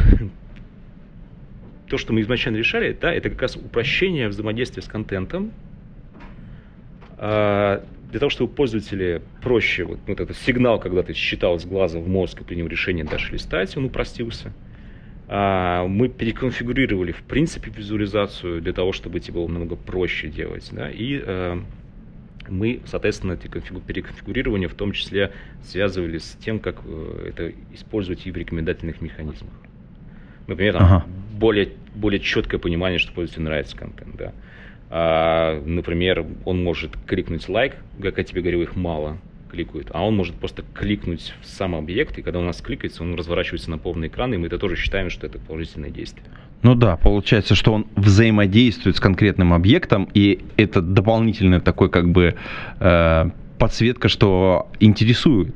то, что мы изначально решали, да, это как раз упрощение взаимодействия с контентом, а, для того, чтобы пользователи проще, вот, вот этот сигнал, когда ты считал с глаза в мозг и принял решение дальше листать, он упростился. А, мы переконфигурировали, в принципе, визуализацию для того, чтобы тебе было намного проще делать. Да? И а, мы, соответственно, эти переконфигурирования в том числе связывали с тем, как э, это использовать и в рекомендательных механизмах. Например, там, ага. более, более четкое понимание, что пользователю нравится контент. Да? А, например, он может кликнуть лайк, как я тебе говорил, их мало кликают, а он может просто кликнуть в сам объект, и когда у нас кликается, он разворачивается на полный экран, и мы это тоже считаем, что это положительное действие. Ну да, получается, что он взаимодействует с конкретным объектом, и это дополнительный такой как бы э, подсветка, что интересует.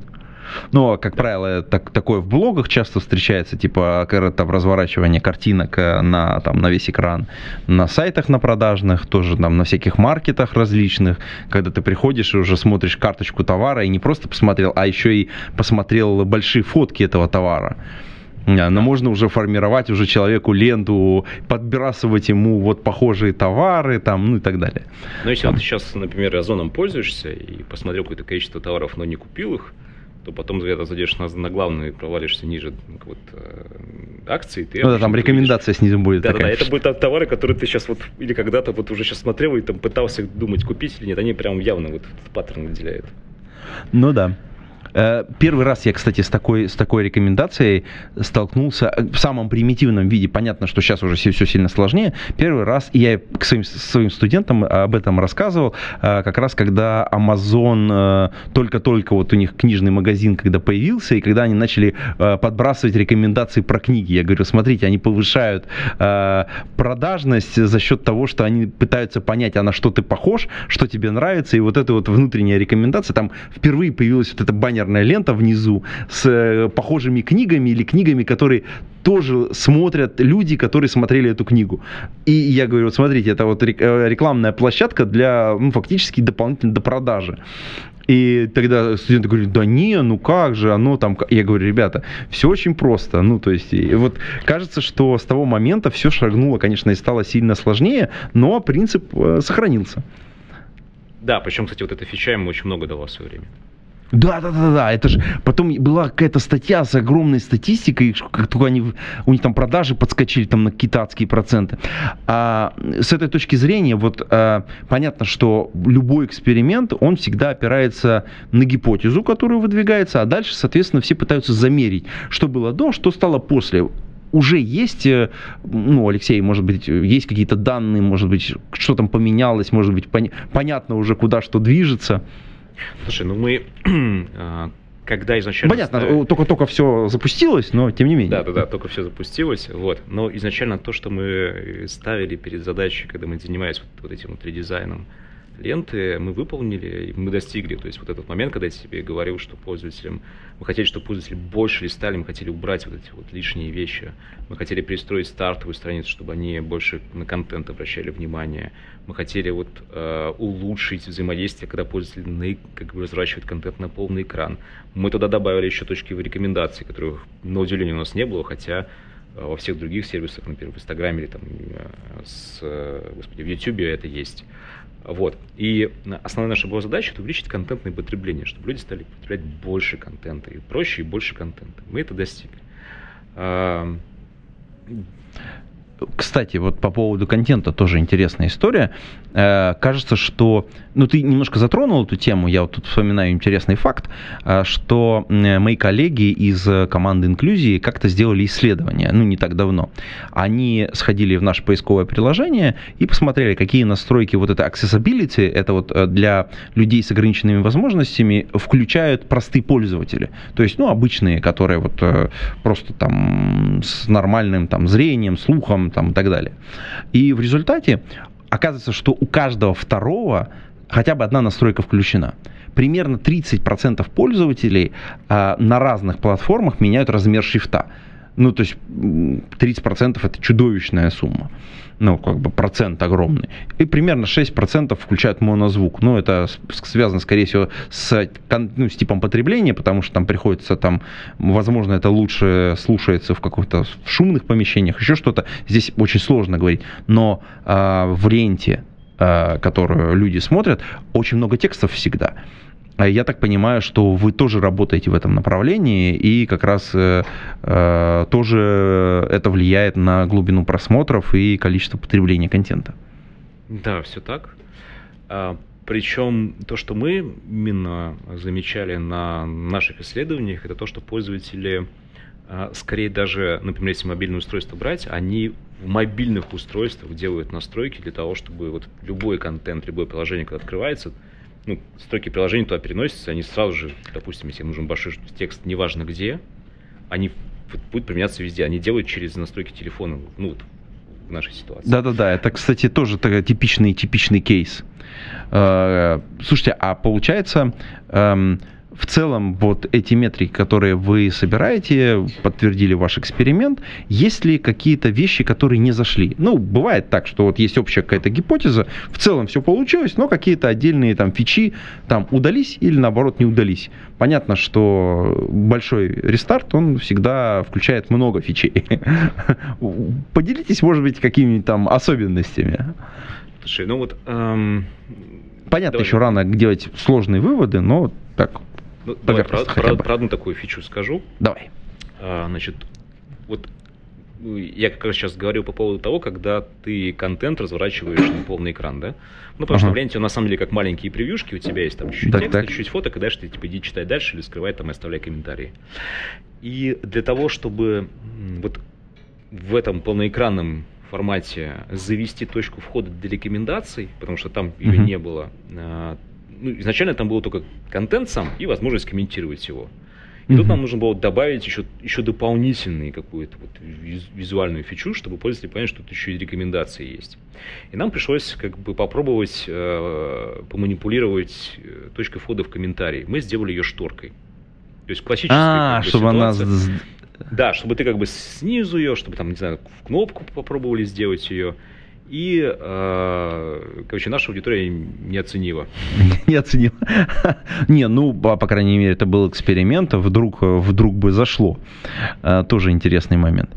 Но, как правило, так, такое в блогах часто встречается, типа там разворачивание картинок э, на, там, на весь экран. На сайтах на продажных, тоже там на всяких маркетах различных, когда ты приходишь и уже смотришь карточку товара и не просто посмотрел, а еще и посмотрел большие фотки этого товара. Но можно уже формировать уже человеку ленту, подбрасывать ему вот похожие товары там, ну и так далее. Но если там. ты сейчас, например, Озоном пользуешься и посмотрел какое-то количество товаров, но не купил их, то потом когда зайдешь на, на главную и провалишься ниже вот, э, акции, ты... Ну да, там рекомендация снизу будет да, такая. Да, да, это будут товары, которые ты сейчас вот, или когда-то вот уже сейчас смотрел и там пытался думать, купить или нет, они прям явно вот паттерн выделяют. Ну да. Э, первый раз я, кстати, с такой, с такой рекомендацией столкнулся э, в самом примитивном виде. Понятно, что сейчас уже все, все сильно сложнее. Первый раз, я к своим, своим студентам об этом рассказывал, э, как раз когда Amazon только-только вот у них книжный магазин, когда появился, и когда они начали подбрасывать рекомендации про книги. Я говорю, смотрите, они повышают продажность за счет того, что они пытаются понять, а на что ты похож, что тебе нравится, и вот эта вот внутренняя рекомендация, там впервые появилась вот эта баннер баннерная лента внизу с э, похожими книгами или книгами, которые тоже смотрят люди, которые смотрели эту книгу. И я говорю, вот смотрите, это вот э, рекламная площадка для ну, фактически дополнительной до продажи. И тогда студенты говорят, да не, ну как же, оно там... Я говорю, ребята, все очень просто. Ну, то есть, и вот кажется, что с того момента все шагнуло, конечно, и стало сильно сложнее, но принцип э, сохранился. Да, причем, кстати, вот эта фича ему очень много дала в свое время. Да, да, да, да. Это же потом была какая-то статья с огромной статистикой, как только они у них там продажи подскочили там на китайские проценты. А, с этой точки зрения, вот а, понятно, что любой эксперимент, он всегда опирается на гипотезу, которую выдвигается, а дальше, соответственно, все пытаются замерить, что было до, что стало после уже есть, э, ну, Алексей, может быть, есть какие-то данные, может быть, что там поменялось, может быть, пон- понятно уже, куда что движется. Слушай, ну мы а, когда изначально... Понятно, ставили... только-только все запустилось, но тем не менее. Да, да, да, только все запустилось. Вот. Но изначально то, что мы ставили перед задачей, когда мы занимались вот, вот этим вот редизайном, ленты мы выполнили, мы достигли. То есть вот этот момент, когда я тебе говорил, что пользователям, мы хотели, чтобы пользователи больше листали, мы хотели убрать вот эти вот лишние вещи, мы хотели перестроить стартовую страницу, чтобы они больше на контент обращали внимание, мы хотели вот э, улучшить взаимодействие, когда пользователь на, как бы разворачивает контент на полный экран. Мы туда добавили еще точки в рекомендации, которых на удивление у нас не было, хотя во всех других сервисах, например, в Инстаграме или там э, с, э, господи, в Ютубе это есть. Вот. И основная наша была задача это увеличить контентное потребление, чтобы люди стали потреблять больше контента, и проще, и больше контента. Мы это достигли. Кстати, вот по поводу контента тоже интересная история. Э, кажется, что... Ну, ты немножко затронул эту тему, я вот тут вспоминаю интересный факт, э, что мои коллеги из команды инклюзии как-то сделали исследование, ну, не так давно. Они сходили в наше поисковое приложение и посмотрели, какие настройки вот это accessibility, это вот э, для людей с ограниченными возможностями, включают простые пользователи. То есть, ну, обычные, которые вот просто там с нормальным там зрением, слухом, там, и так далее. И в результате оказывается, что у каждого второго хотя бы одна настройка включена. Примерно 30% пользователей а, на разных платформах меняют размер шрифта. Ну, то есть 30% это чудовищная сумма. Ну, как бы процент огромный. И примерно 6% включают монозвук. Ну, это связано, скорее всего, с, ну, с типом потребления, потому что там приходится там, возможно, это лучше слушается в каких-то шумных помещениях, еще что-то. Здесь очень сложно говорить. Но э, в ленте, э, которую люди смотрят, очень много текстов всегда. А я так понимаю, что вы тоже работаете в этом направлении, и как раз э, э, тоже это влияет на глубину просмотров и количество потребления контента. Да, все так. А, причем то, что мы именно замечали на наших исследованиях, это то, что пользователи, а, скорее даже, например, если мобильное устройство брать, они в мобильных устройствах делают настройки для того, чтобы вот любой контент, любое приложение, когда открывается, ну, строки приложения туда переносятся, они сразу же, допустим, если нужен большой текст, неважно где, они будут применяться везде. Они делают через настройки телефона, ну, вот, в нашей ситуации. Да-да-да, это, кстати, тоже такой типичный, типичный кейс. Э, слушайте, а получается, эм, в целом вот эти метрики, которые вы собираете, подтвердили ваш эксперимент, есть ли какие-то вещи, которые не зашли? Ну, бывает так, что вот есть общая какая-то гипотеза, в целом все получилось, но какие-то отдельные там фичи там удались или наоборот не удались. Понятно, что большой рестарт, он всегда включает много фичей. Поделитесь, может быть, какими-нибудь там особенностями. Слушай, ну вот... Эм, Понятно, давай. еще рано делать сложные выводы, но так, ну, давай про, про, про одну такую фичу скажу. Давай. А, значит, вот ну, я как раз сейчас говорил по поводу того, когда ты контент разворачиваешь на полный экран, да? Ну, потому ага. что в ленте, на самом деле, как маленькие превьюшки, у тебя есть там чуть-чуть текста, чуть-чуть фоток, и дальше ты типа иди читай дальше или скрывай там и оставляй комментарии. И для того, чтобы вот в этом полноэкранном формате завести точку входа для рекомендаций, потому что там ее uh-huh. не было. Ну, изначально там был только контент сам и возможность комментировать его. И тут нам нужно было добавить еще, еще дополнительную какую-то вот визуальную фичу, чтобы пользователи поняли, что тут еще и рекомендации есть. И нам пришлось как бы попробовать э, поманипулировать э, точкой входа в комментарии. Мы сделали ее шторкой. То есть классическая а, как бы, чтобы ситуация. она да, чтобы ты как бы снизу ее, чтобы там, не знаю, в кнопку попробовали сделать ее. И, э, короче, наша аудитория не оценила. Не оценила. Не, ну, по, крайней мере, это был эксперимент, вдруг, вдруг бы зашло. А, тоже интересный момент.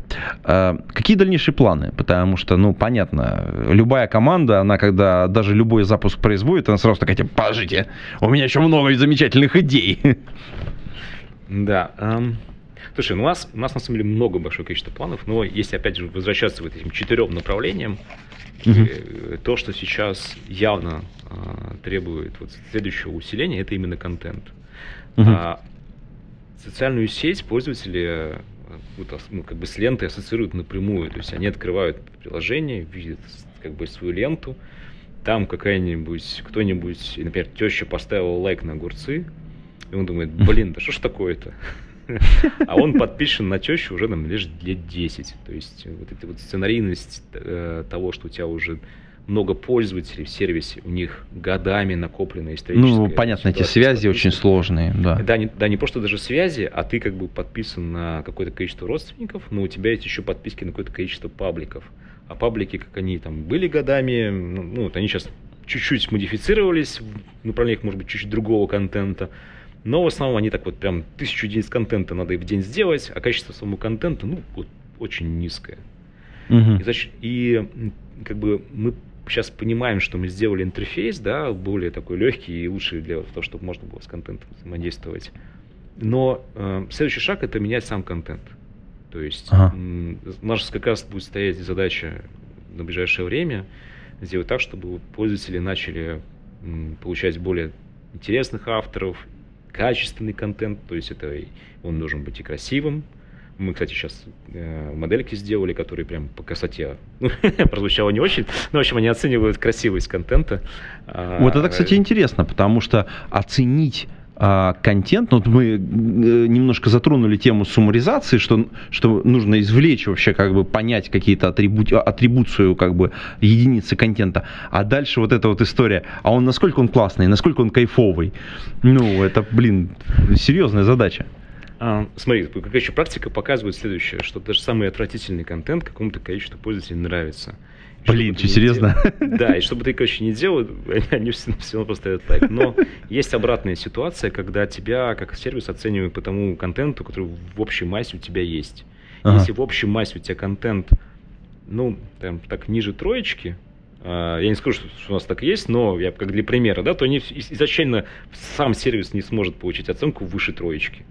А, какие дальнейшие планы? Потому что, ну, понятно, любая команда, она когда даже любой запуск производит, она сразу такая, типа, положите, у меня еще много замечательных идей. Да. Эм... Слушай, ну у нас, у нас на самом деле много большое количество планов, но если опять же возвращаться вот этим четырем направлениям, угу. то, что сейчас явно а, требует вот следующего усиления, это именно контент. Угу. А, социальную сеть пользователи вот, ну, как бы с лентой ассоциируют напрямую, то есть они открывают приложение, видят как бы свою ленту, там какая-нибудь, кто-нибудь, например, теща поставила лайк на огурцы, и он думает, блин, да что ж такое-то? А он подпишен на тещу уже нам лишь лет 10. То есть вот эта вот сценарийность э, того, что у тебя уже много пользователей в сервисе, у них годами накопленная историческая... Ну, понятно, эти связи очень сложные, да. Да не, да, не просто даже связи, а ты как бы подписан на какое-то количество родственников, но у тебя есть еще подписки на какое-то количество пабликов. А паблики, как они там были годами, ну, ну вот они сейчас чуть-чуть модифицировались в направлениях, может быть, чуть-чуть другого контента, но в основном они так вот прям тысячу единиц контента надо и в день сделать, а качество самого контента, ну, вот, очень низкое. Угу. И, значит, и как бы мы сейчас понимаем, что мы сделали интерфейс, да, более такой легкий и лучший для того, чтобы можно было с контентом взаимодействовать. Но э, следующий шаг это менять сам контент. То есть ага. у нас как раз будет стоять задача на ближайшее время сделать так, чтобы пользователи начали м, получать более интересных авторов качественный контент, то есть это он должен быть и красивым. Мы, кстати, сейчас э, модельки сделали, которые прям по красоте ну, прозвучало не очень, но, в общем, они оценивают красивость контента. Вот это, кстати, интересно, потому что оценить а, контент, ну, вот мы э, немножко затронули тему суммаризации, что, что нужно извлечь вообще, как бы понять какие-то атрибут, атрибуцию, как бы, единицы контента. А дальше вот эта вот история, а он насколько он классный, насколько он кайфовый. Ну, это, блин, серьезная задача. А, смотри, еще практика показывает следующее, что даже самый отвратительный контент какому-то количеству пользователей нравится. Блин, что, серьезно? Дел... Да, и чтобы ты, короче, не делал, они все, все равно поставят лайк. Но есть обратная ситуация, когда тебя как сервис оценивают по тому контенту, который в общей массе у тебя есть. Ага. Если в общей массе у тебя контент, ну, там, так, ниже троечки, а, я не скажу, что у нас так есть, но я как для примера, да, то не, изначально сам сервис не сможет получить оценку выше троечки.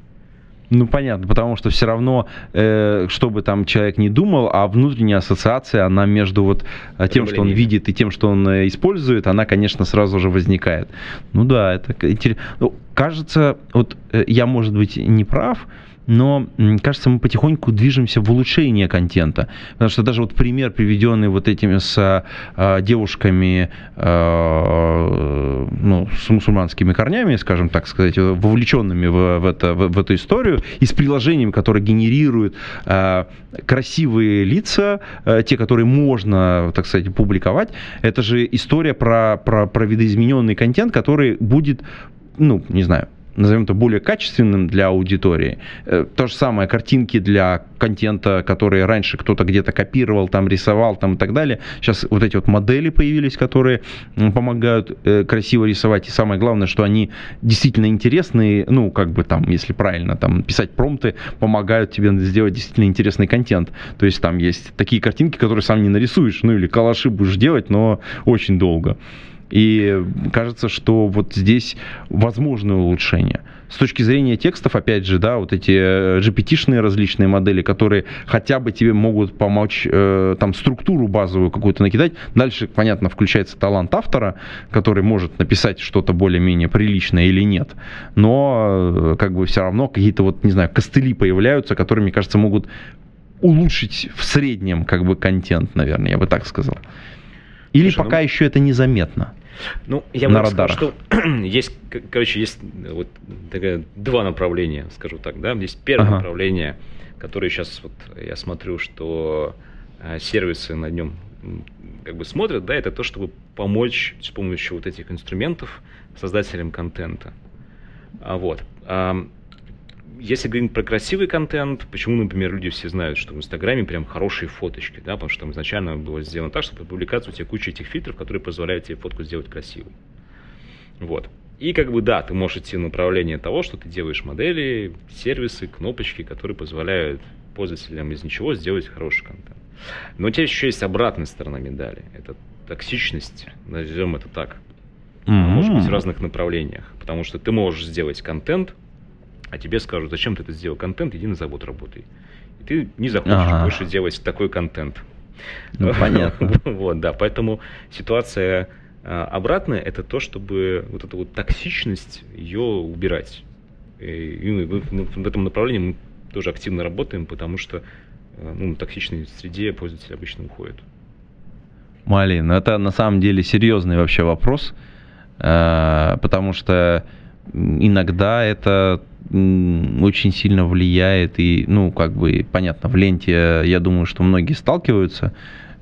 Ну, понятно, потому что все равно, э, что бы там человек не думал, а внутренняя ассоциация, она между вот э, тем, что он видит, и тем, что он э, использует, она, конечно, сразу же возникает. Ну да, это интересно. Ну, кажется, вот э, я, может быть, не прав, но кажется, мы потихоньку движемся в улучшение контента. Потому что даже вот пример, приведенный вот этими с а, девушками а, ну, с мусульманскими корнями, скажем так сказать, вовлеченными в, в, это, в, в эту историю, и с приложением, которое генерирует а, красивые лица, а, те, которые можно, так сказать, публиковать, это же история про, про, про видоизмененный контент, который будет, ну, не знаю, назовем это, более качественным для аудитории. Э, то же самое, картинки для контента, которые раньше кто-то где-то копировал, там рисовал там и так далее. Сейчас вот эти вот модели появились, которые помогают э, красиво рисовать. И самое главное, что они действительно интересные, ну, как бы там, если правильно там писать промпты, помогают тебе сделать действительно интересный контент. То есть там есть такие картинки, которые сам не нарисуешь, ну или калаши будешь делать, но очень долго. И кажется, что вот здесь возможно улучшение. С точки зрения текстов, опять же, да, вот эти э, GPT-шные различные модели, которые хотя бы тебе могут помочь э, там структуру базовую какую-то накидать. Дальше, понятно, включается талант автора, который может написать что-то более-менее приличное или нет. Но э, как бы все равно какие-то вот, не знаю, костыли появляются, которые, мне кажется, могут улучшить в среднем как бы контент, наверное, я бы так сказал. Или Слушай, пока ну... еще это незаметно? Ну, я бы сказал, что есть, короче, есть вот такая, два направления, скажу так, да. Есть первое ага. направление, которое сейчас вот я смотрю, что э, сервисы на нем как бы смотрят, да, это то, чтобы помочь с помощью вот этих инструментов создателям контента. А вот если говорить про красивый контент, почему, например, люди все знают, что в Инстаграме прям хорошие фоточки, да, потому что там изначально было сделано так, чтобы публикация у тебя куча этих фильтров, которые позволяют тебе фотку сделать красивой. Вот. И как бы да, ты можешь идти в направление того, что ты делаешь модели, сервисы, кнопочки, которые позволяют пользователям из ничего сделать хороший контент. Но у тебя еще есть обратная сторона медали. Это токсичность, назовем это так. Mm-hmm. Может быть в разных направлениях. Потому что ты можешь сделать контент, а тебе скажут, зачем ты это сделал контент, иди на завод работай. И ты не захочешь ага. больше делать такой контент. Ну, понятно. вот, да, поэтому ситуация а, обратная это то, чтобы вот эту вот токсичность ее убирать. И, и в этом направлении мы тоже активно работаем, потому что а, ну, на токсичной среде пользователи обычно уходят. Малин, ну это на самом деле серьезный вообще вопрос, а, потому что иногда это очень сильно влияет и, ну, как бы, понятно, в ленте, я думаю, что многие сталкиваются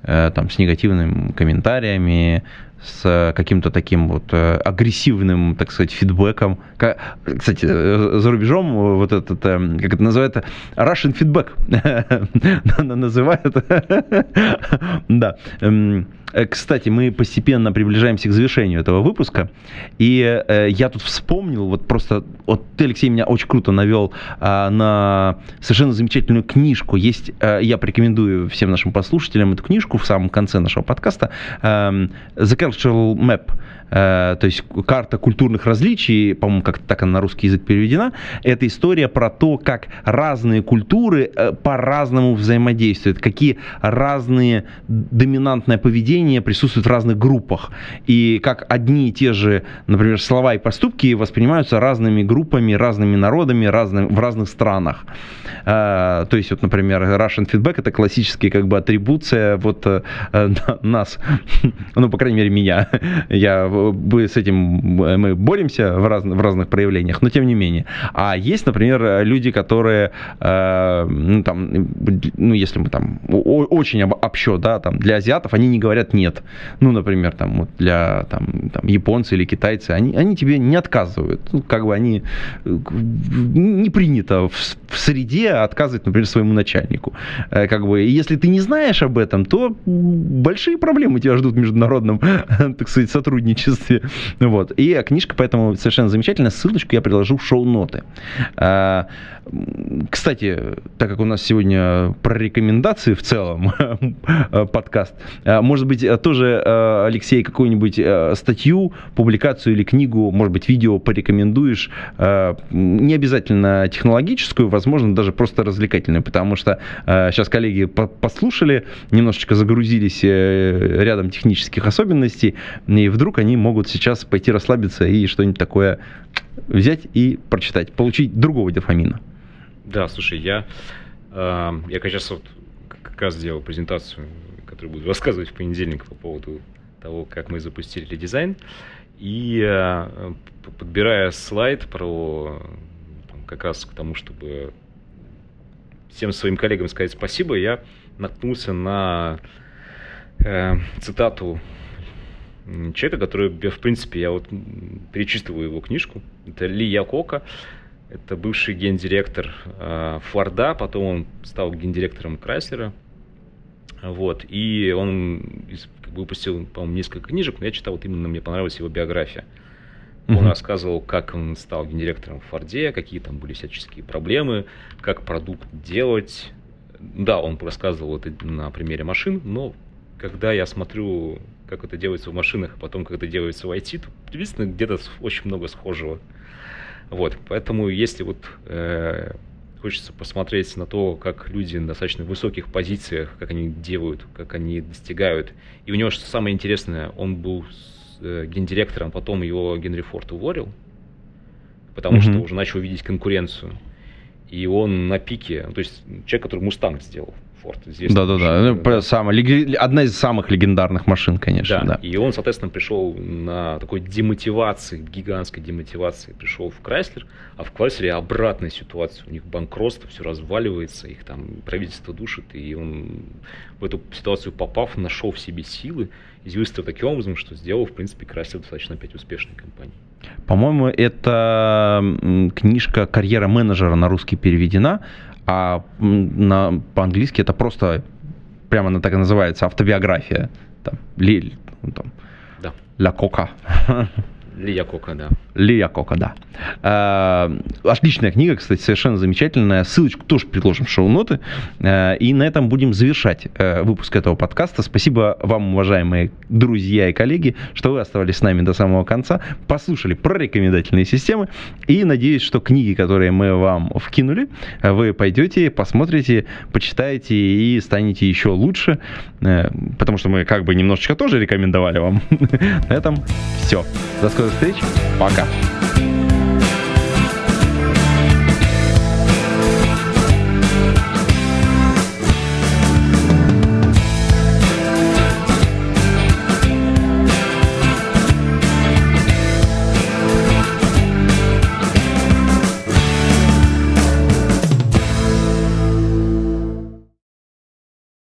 э, там с негативными комментариями, с каким-то таким вот э, агрессивным, так сказать, фидбэком. Кстати, э, за рубежом вот этот, как это называется, Russian feedback называют. Да. Э, кстати, мы постепенно приближаемся к завершению этого выпуска, и э, я тут вспомнил, вот просто, вот ты, Алексей, меня очень круто навел э, на совершенно замечательную книжку. Есть, э, я порекомендую всем нашим послушателям эту книжку в самом конце нашего подкаста, э, The Cultural Map Э, то есть карта культурных различий, по-моему, как так она на русский язык переведена, это история про то, как разные культуры э, по-разному взаимодействуют, какие разные доминантное поведение присутствует в разных группах, и как одни и те же, например, слова и поступки воспринимаются разными группами, разными народами разным, в разных странах. Э, то есть, вот, например, Russian feedback это классический как бы атрибуция вот нас, ну, по крайней мере, меня. Я мы с этим мы боремся в, раз, в разных проявлениях, но тем не менее. А есть, например, люди, которые, э, ну, там, ну, если мы там очень общо, да, там, для азиатов, они не говорят нет. Ну, например, там, вот для там, там, японцы или китайцы, они, они тебе не отказывают. Ну, как бы они не принято в, в среде отказывать, например, своему начальнику. Э, как бы, если ты не знаешь об этом, то большие проблемы тебя ждут в международном, так сказать, сотрудничестве качестве. Вот. И книжка поэтому совершенно замечательная. Ссылочку я приложу в шоу-ноты. А, кстати, так как у нас сегодня про рекомендации в целом подкаст, а, может быть, тоже, а, Алексей, какую-нибудь статью, публикацию или книгу, может быть, видео порекомендуешь, не обязательно технологическую, возможно, даже просто развлекательную, потому что сейчас коллеги послушали, немножечко загрузились э, рядом технических особенностей, и вдруг они могут сейчас пойти расслабиться и что-нибудь такое взять и прочитать, получить другого дофамина. Да, слушай, я, э, я сейчас вот как раз сделал презентацию, которую буду рассказывать в понедельник по поводу того, как мы запустили дизайн. И э, подбирая слайд про там, как раз к тому, чтобы всем своим коллегам сказать спасибо, я наткнулся на э, цитату человека, который, в принципе, я вот перечитываю его книжку. Это Ли Якока. Это бывший гендиректор э, Форда, потом он стал гендиректором Крайслера. Вот. И он выпустил, по-моему, несколько книжек, но я читал, вот именно мне понравилась его биография. Он uh-huh. рассказывал, как он стал гендиректором в Форде, какие там были всяческие проблемы, как продукт делать. Да, он рассказывал это на примере машин, но когда я смотрю, как это делается в машинах, а потом, как это делается в IT, то действительно где-то очень много схожего. Вот, поэтому если вот э, хочется посмотреть на то, как люди на достаточно высоких позициях, как они делают, как они достигают. И у него, что самое интересное, он был э, гендиректором, потом его Генри Форд уволил, потому mm-hmm. что уже начал видеть конкуренцию. И он на пике, то есть человек, который Мустанг сделал, Форд. Да-да-да, ну, самая, одна из самых легендарных машин, конечно. Да. да, и он, соответственно, пришел на такой демотивации, гигантской демотивации, пришел в Крайслер, а в Крайслере обратная ситуация, у них банкротство, все разваливается, их там правительство душит, и он в эту ситуацию попав, нашел в себе силы, изъявился таким образом, что сделал, в принципе, Крайслер достаточно опять успешной компанией. По-моему, это книжка «Карьера менеджера» на русский переведена а на, по-английски это просто прямо она так и называется, автобиография. Там, ли, ну, там, да. Ля Кока. Лия Кока, да. Лия Кока, да. Э, отличная книга, кстати, совершенно замечательная. Ссылочку тоже предложим в шоу-ноты. Э, и на этом будем завершать э, выпуск этого подкаста. Спасибо вам, уважаемые друзья и коллеги, что вы оставались с нами до самого конца, послушали про рекомендательные системы. И надеюсь, что книги, которые мы вам вкинули, вы пойдете, посмотрите, почитаете и станете еще лучше. Потому что мы как бы немножечко тоже рекомендовали вам. На этом все. До скорых встреч. Пока.